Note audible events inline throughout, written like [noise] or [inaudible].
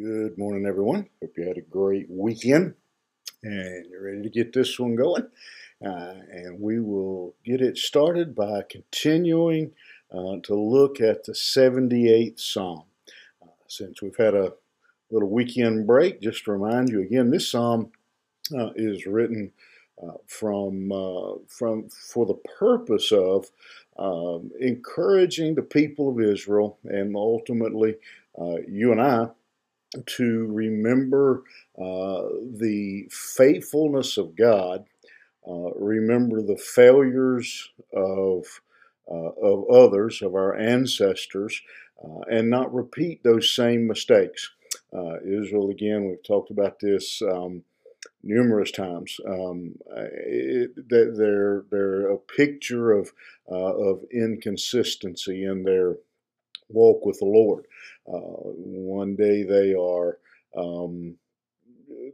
Good morning, everyone. Hope you had a great weekend and you're ready to get this one going. Uh, and we will get it started by continuing uh, to look at the 78th Psalm. Uh, since we've had a little weekend break, just to remind you again, this Psalm uh, is written uh, from, uh, from for the purpose of um, encouraging the people of Israel and ultimately you and I to remember uh, the faithfulness of God, uh, remember the failures of, uh, of others, of our ancestors, uh, and not repeat those same mistakes. Uh, Israel, again, we've talked about this um, numerous times. Um, it, they're, they're a picture of, uh, of inconsistency in their walk with the Lord. Uh, one day they are um,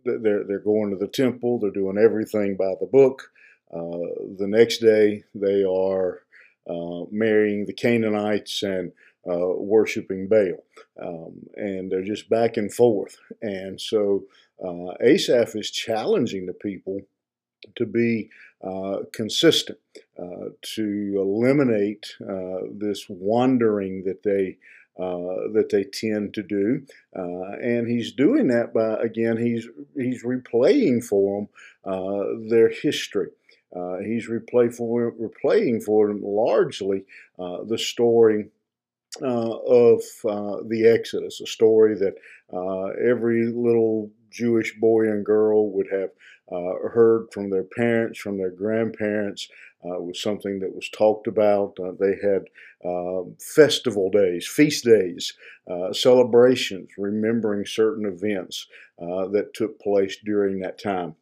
they're they're going to the temple. They're doing everything by the book. Uh, the next day they are uh, marrying the Canaanites and worshiping Baal, um, and they're just back and forth. And so Asaph is challenging the people to be uh, consistent, uh, to eliminate uh, this wandering that they uh, that they tend to do, uh, and he's doing that by again he's he's replaying for them uh, their history. he's replay for, replaying for them largely the story uh, of uh, the Exodus, a story that uh, every little Jewish boy and girl would have uh, heard from their parents, from their grandparents. Uh, was something that was talked about. Uh, they had um, festival days, feast days, celebrations, remembering certain events that took place during that time.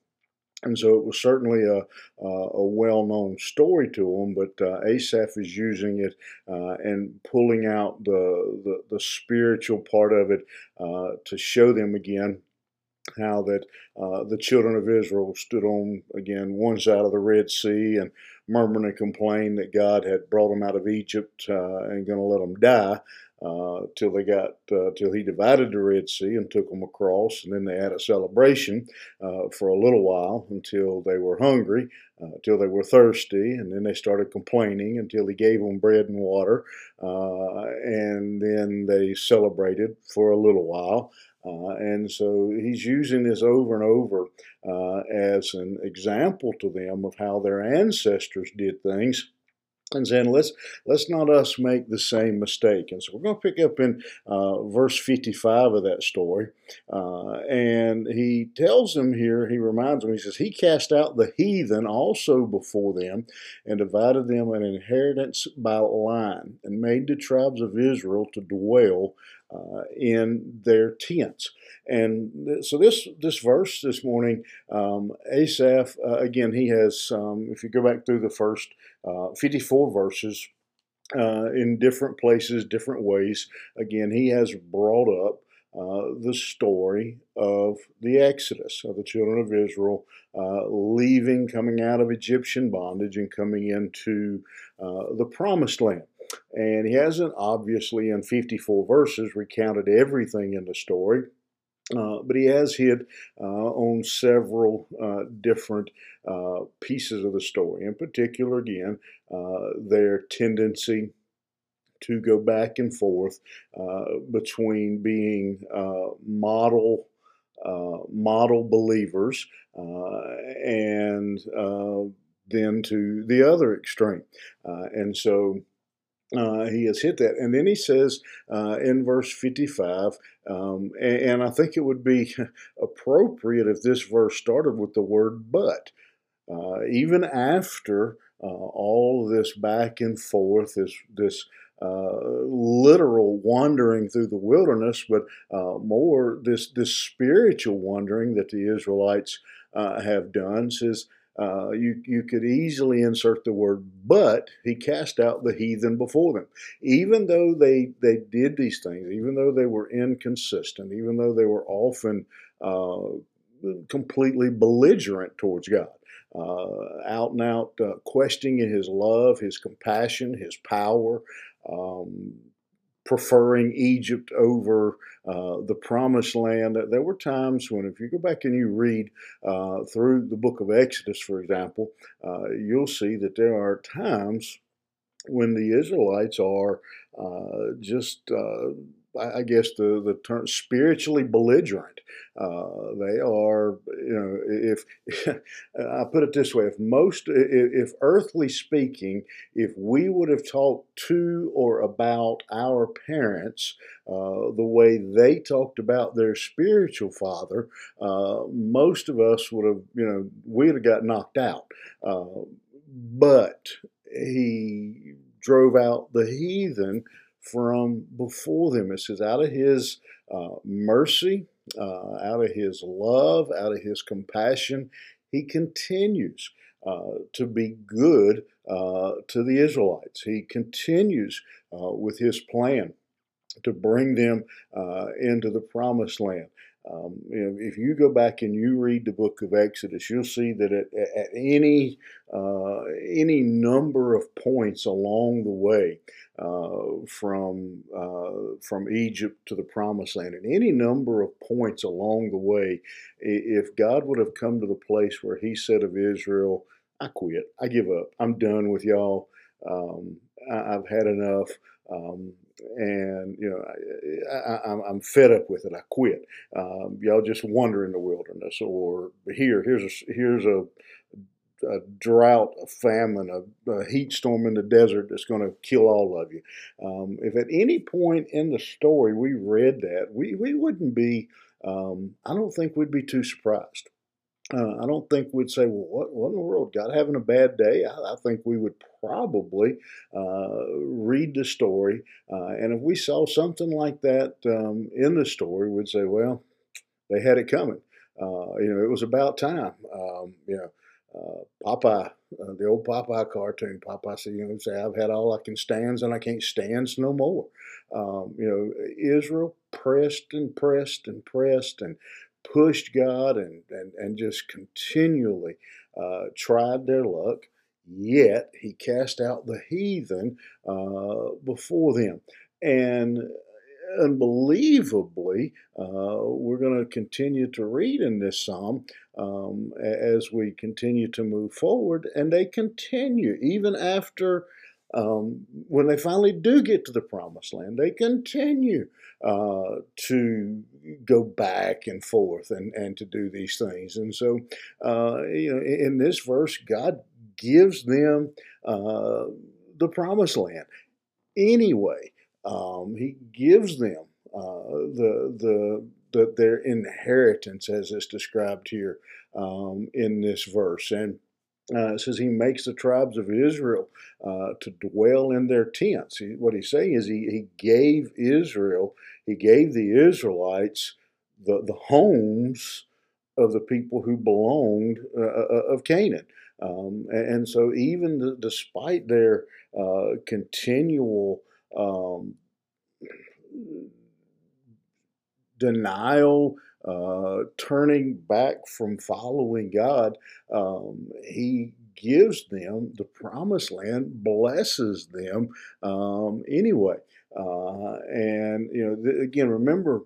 And so it was certainly a, a well known story to them, but uh, Asaph is using it uh, and pulling out the, the, the, spiritual part of it uh, to show them again how that uh, the children of Israel stood on, again, one side of the Red Sea and murmured and complained that God had brought them out of Egypt uh, and going to let them die uh, till they got uh, till he divided the Red Sea and took them across, and then they had a celebration uh, for a little while until they were hungry, uh, until they were thirsty, and then they started complaining until he gave them bread and water, uh, and then they celebrated for a little while. Uh, and so he's using this over and over as an example to them of how their ancestors did things and saying let's let's not us make the same mistake and so we're going to pick up in uh, verse 55 of that story uh, and he tells them here he reminds them he says he cast out the heathen also before them and divided them an inheritance by line and made the tribes of israel to dwell uh, in their tents. And th- so this this verse this morning, um, Asaph uh, again he has. Um, if you go back through the first uh, 54 verses. Uh, in different places, different ways. Again, he has brought up uh, the story of the Exodus of the children of Israel uh, leaving, coming out of Egyptian bondage, and coming into uh, the promised land. And he hasn't obviously, in 54 verses, recounted everything in the story. Uh, but he has hit uh, on several uh, different uh, pieces of the story. In particular, again, uh, their tendency to go back and forth between being model model believers and then to the other extreme. and so uh, he has hit that. And then he says uh, in verse 55, um, and, and, I think it would be [laughs] appropriate if this verse started with the word but. Uh, even after uh, all this back and forth, this, this uh, literal wandering through the wilderness, but uh, more this, this spiritual wandering that the Israelites have done, says, uh, you, you could easily insert the word but he cast out the heathen before them. Even though they they did these things even though they were inconsistent even though they were often uh, completely belligerent towards god uh, out and out uh, questioning his love his compassion his power um, preferring Egypt over uh, the promised land. There were times when, if you go back and you read uh, through the book of Exodus, for example, uh, you'll see that there are times when the Israelites are uh, just uh, I guess the the term spiritually belligerent. Uh, they are, you know, if [laughs] I put it this way, if most, if, if earthly speaking, if we would have talked to or about our parents uh, the way they talked about their spiritual father, uh, most of us would have, you know, we'd have got knocked out. Uh, but he drove out the heathen from before them. It says, out of his uh, mercy, uh, out of his love, out of his compassion, he continues uh, to be good uh, to the Israelites. He continues uh, with his plan to bring them uh, into the promised land. Um, if you go back and you read the book of Exodus, you'll see that at, at any uh, any number of points along the way, uh, from uh, from Egypt to the Promised Land, and any number of points along the way, if God would have come to the place where He said of Israel, "I quit, I give up, I'm done with y'all, um, I, have had enough." Um, and you know I, am fed up with it. I quit. Um, y'all just wander in the wilderness, or here, here's a here's a, a drought, a famine, a, a, heat storm in the desert that's going to kill all of you. Um, if at any point in the story we read that, we we wouldn't be. Um, I don't think we'd be too surprised. Uh, I don't think we'd say, well, what, what in the world? God having a bad day? I, I think we would probably uh, read the story. Uh, and if we saw something like that um, in the story, we'd say, well, they had it coming. Uh, you know, it was about time. Um, you know, uh, Popeye, uh, the old Popeye cartoon, Popeye said, you know, say, I've had all I can stands and I can't stands no more. Um, you know, Israel pressed and pressed and pressed and pushed God and, and, and just continually uh, tried their luck. Yet he cast out the heathen uh, before them. And unbelievably, uh, we're going to continue to read in this psalm um, as we continue to move forward. And they continue even after um, when they finally do get to the promised land, they continue uh, to go back and forth and, and to do these things. And so, uh, you know, in this verse, God gives them uh, the promised land. Anyway, um, He gives them uh, the the the, their inheritance as it's described here um, in this verse. And uh, it says he makes the tribes of Israel uh, to dwell in their tents. He, what he's saying is he, he gave Israel, he gave the Israelites the, the homes of the people who belonged uh, uh of Canaan. Um, and, and, so even the, despite their uh, continual um, denial uh, turning back from following God, um, He gives them the promised land, blesses them um, anyway. Uh, and, you know, th- again, remember,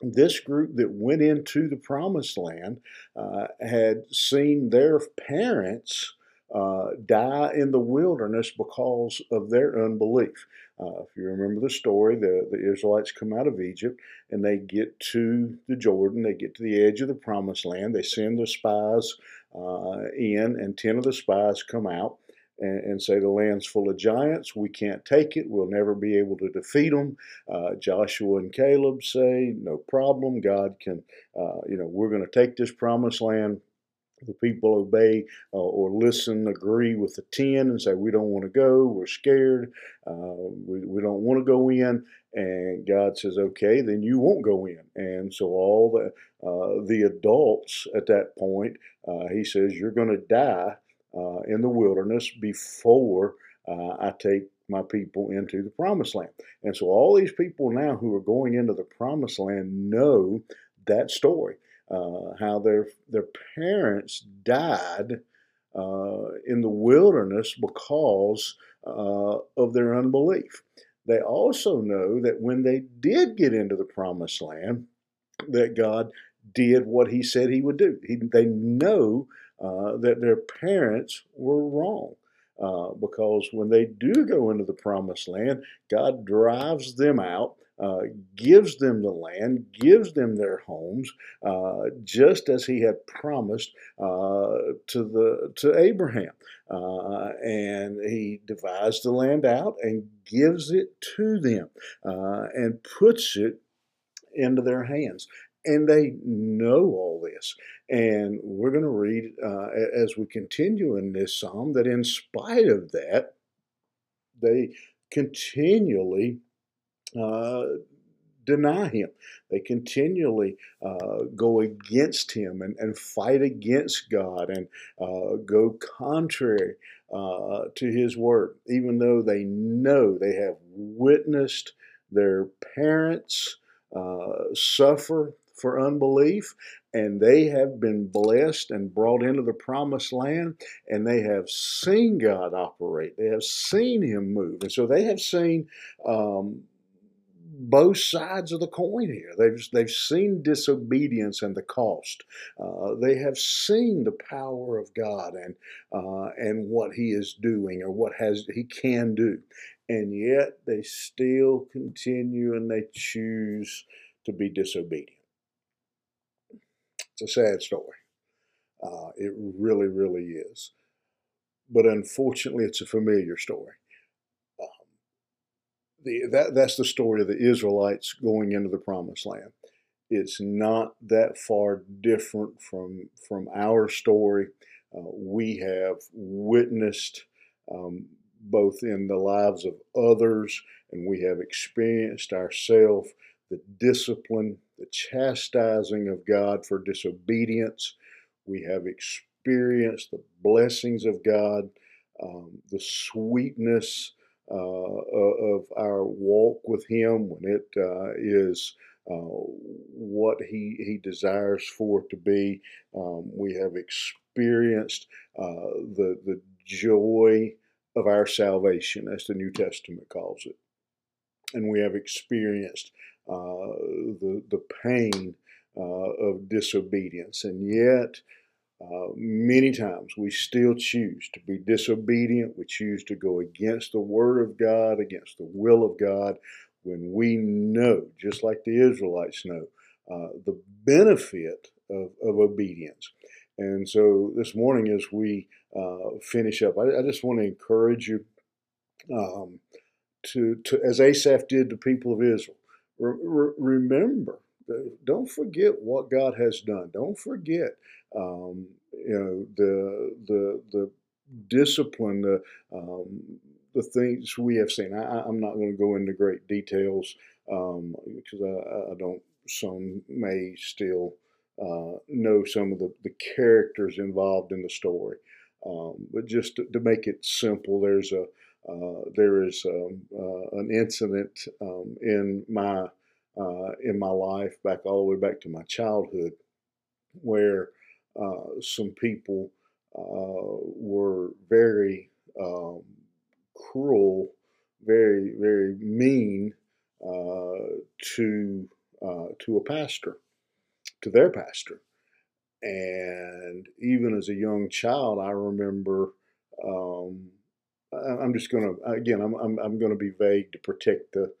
this group that went into the promised land uh, had seen their parents uh, die in the wilderness because of their unbelief. Uh, if you remember the story, the, the Israelites come out of Egypt and they get to the Jordan, they get to the edge of the promised land, they send the spies uh, in, and 10 of the spies come out and, say the land's full of giants, we can't take it, we'll never be able to defeat them. Uh, Joshua and Caleb say, no problem, God can, uh, you know, we're going to take this promised land the people obey uh, or listen, agree with the 10 and say, we don't want to go, we're scared, uh, we, we don't want to go in. And God says, okay, then you won't go in. And so all the, uh, the adults at that point, uh, he says, you're going to die uh, in the wilderness before uh, I take my people into the promised land. And so all these people now who are going into the promised land know that story uh, how their their parents died uh, in the wilderness because uh, of their unbelief. they also know that when they did get into the promised land, that God did what he said he would do. He, they know uh, that their parents were wrong. Uh, because when they do go into the promised land, God drives them out, uh, gives them the land, gives them their homes, uh, just as He had promised uh, to the to Abraham. Uh, and He divides the land out and gives it to them, and puts it into their hands and they know all this. And we're going to read uh, as we continue in this psalm that in spite of that, they continually uh, deny him. They continually uh, go against him and, and fight against God and uh, go contrary uh, to his word, even though they know they have witnessed their parents uh, suffer for unbelief, and they have been blessed and brought into the promised land, and they have seen God operate. They have seen Him move, and so they have seen. Um, both sides of the coin here. They've, they've seen disobedience and the cost. Uh, they have seen the power of God and, uh, and what He is doing or what has He can do. And yet they still continue and they choose to be disobedient. It's a sad story. Uh, it really, really is. But unfortunately, it's a familiar story. The, that, that's the story of the Israelites going into the promised land. It's not that far different from, from our story. Uh, we have witnessed um, both in the lives of others and we have experienced ourselves the discipline, the chastising of God for disobedience. We have experienced the blessings of God, um, the sweetness of our walk with Him when it uh, is uh, what He He desires for it to be. Um, we have experienced uh, the the joy of our salvation, as the New Testament calls it, and we have experienced uh, the, the pain uh, of disobedience. And yet, uh, many times we still choose to be disobedient. We choose to go against the Word of God, against the will of God, when we know, just like the Israelites know, uh, the benefit of, of obedience. And so this morning, as we uh, finish up, I, I, just want to encourage you um, to, to, as Asaph did the people of Israel, re- remember, don't forget what God has done. Don't forget, um, you know, the the the discipline, the um, the things we have seen. I, am not going to go into great details um, because I, I, don't. Some may still uh, know some of the, the characters involved in the story, um, but just to, to, make it simple, there's a uh, there is um, uh, an incident um, in my uh, in my life back all the way back to my childhood where uh, some people uh, were very um, cruel, very very mean to to a pastor, to their pastor. And even as a young child, I remember um, I'm just going to again. I'm I'm, I'm going to be vague to protect the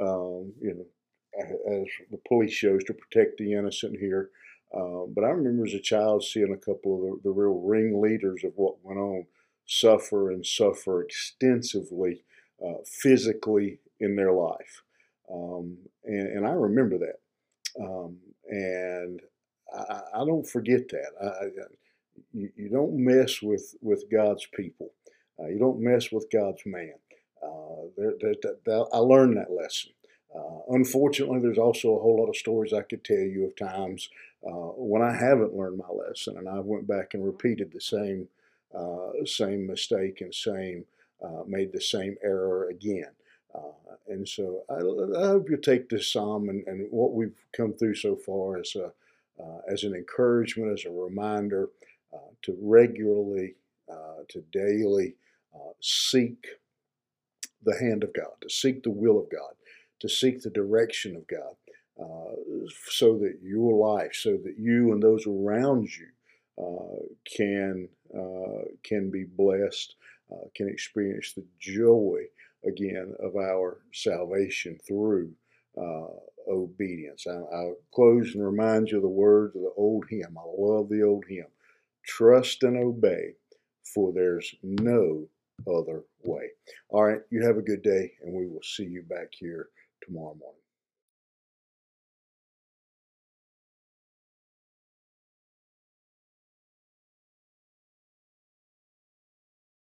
um, you know as the police shows to protect the innocent here. Um, but I remember as a child seeing a couple of the, the real ringleaders of what went on suffer and suffer extensively uh, physically in their life. Um, and, and, I remember that. Um, and I, I, don't forget that. I, you, you, don't mess with, with God's people. Uh, you don't mess with God's man. Uh, they're, they're, they're, I learned that lesson. Uh, unfortunately, there's also a whole lot of stories I could tell you of times uh, when I haven't learned my lesson and I went back and repeated the same uh, same mistake and same uh, made the same error again. Uh, and so I, I, hope you take this psalm and, and, what we've come through so far as a uh, as an encouragement, as a reminder to regularly, to daily seek the hand of God, to seek the will of God, to seek the direction of God, uh, so that your life, so that you and those around you uh, can uh, can be blessed, uh, can experience the joy again of our salvation through obedience. I, will close and remind you of the words of the old hymn. I love the old hymn. Trust and obey, for there's no other way. All right, you have a good day, and we will see you back here tomorrow morning.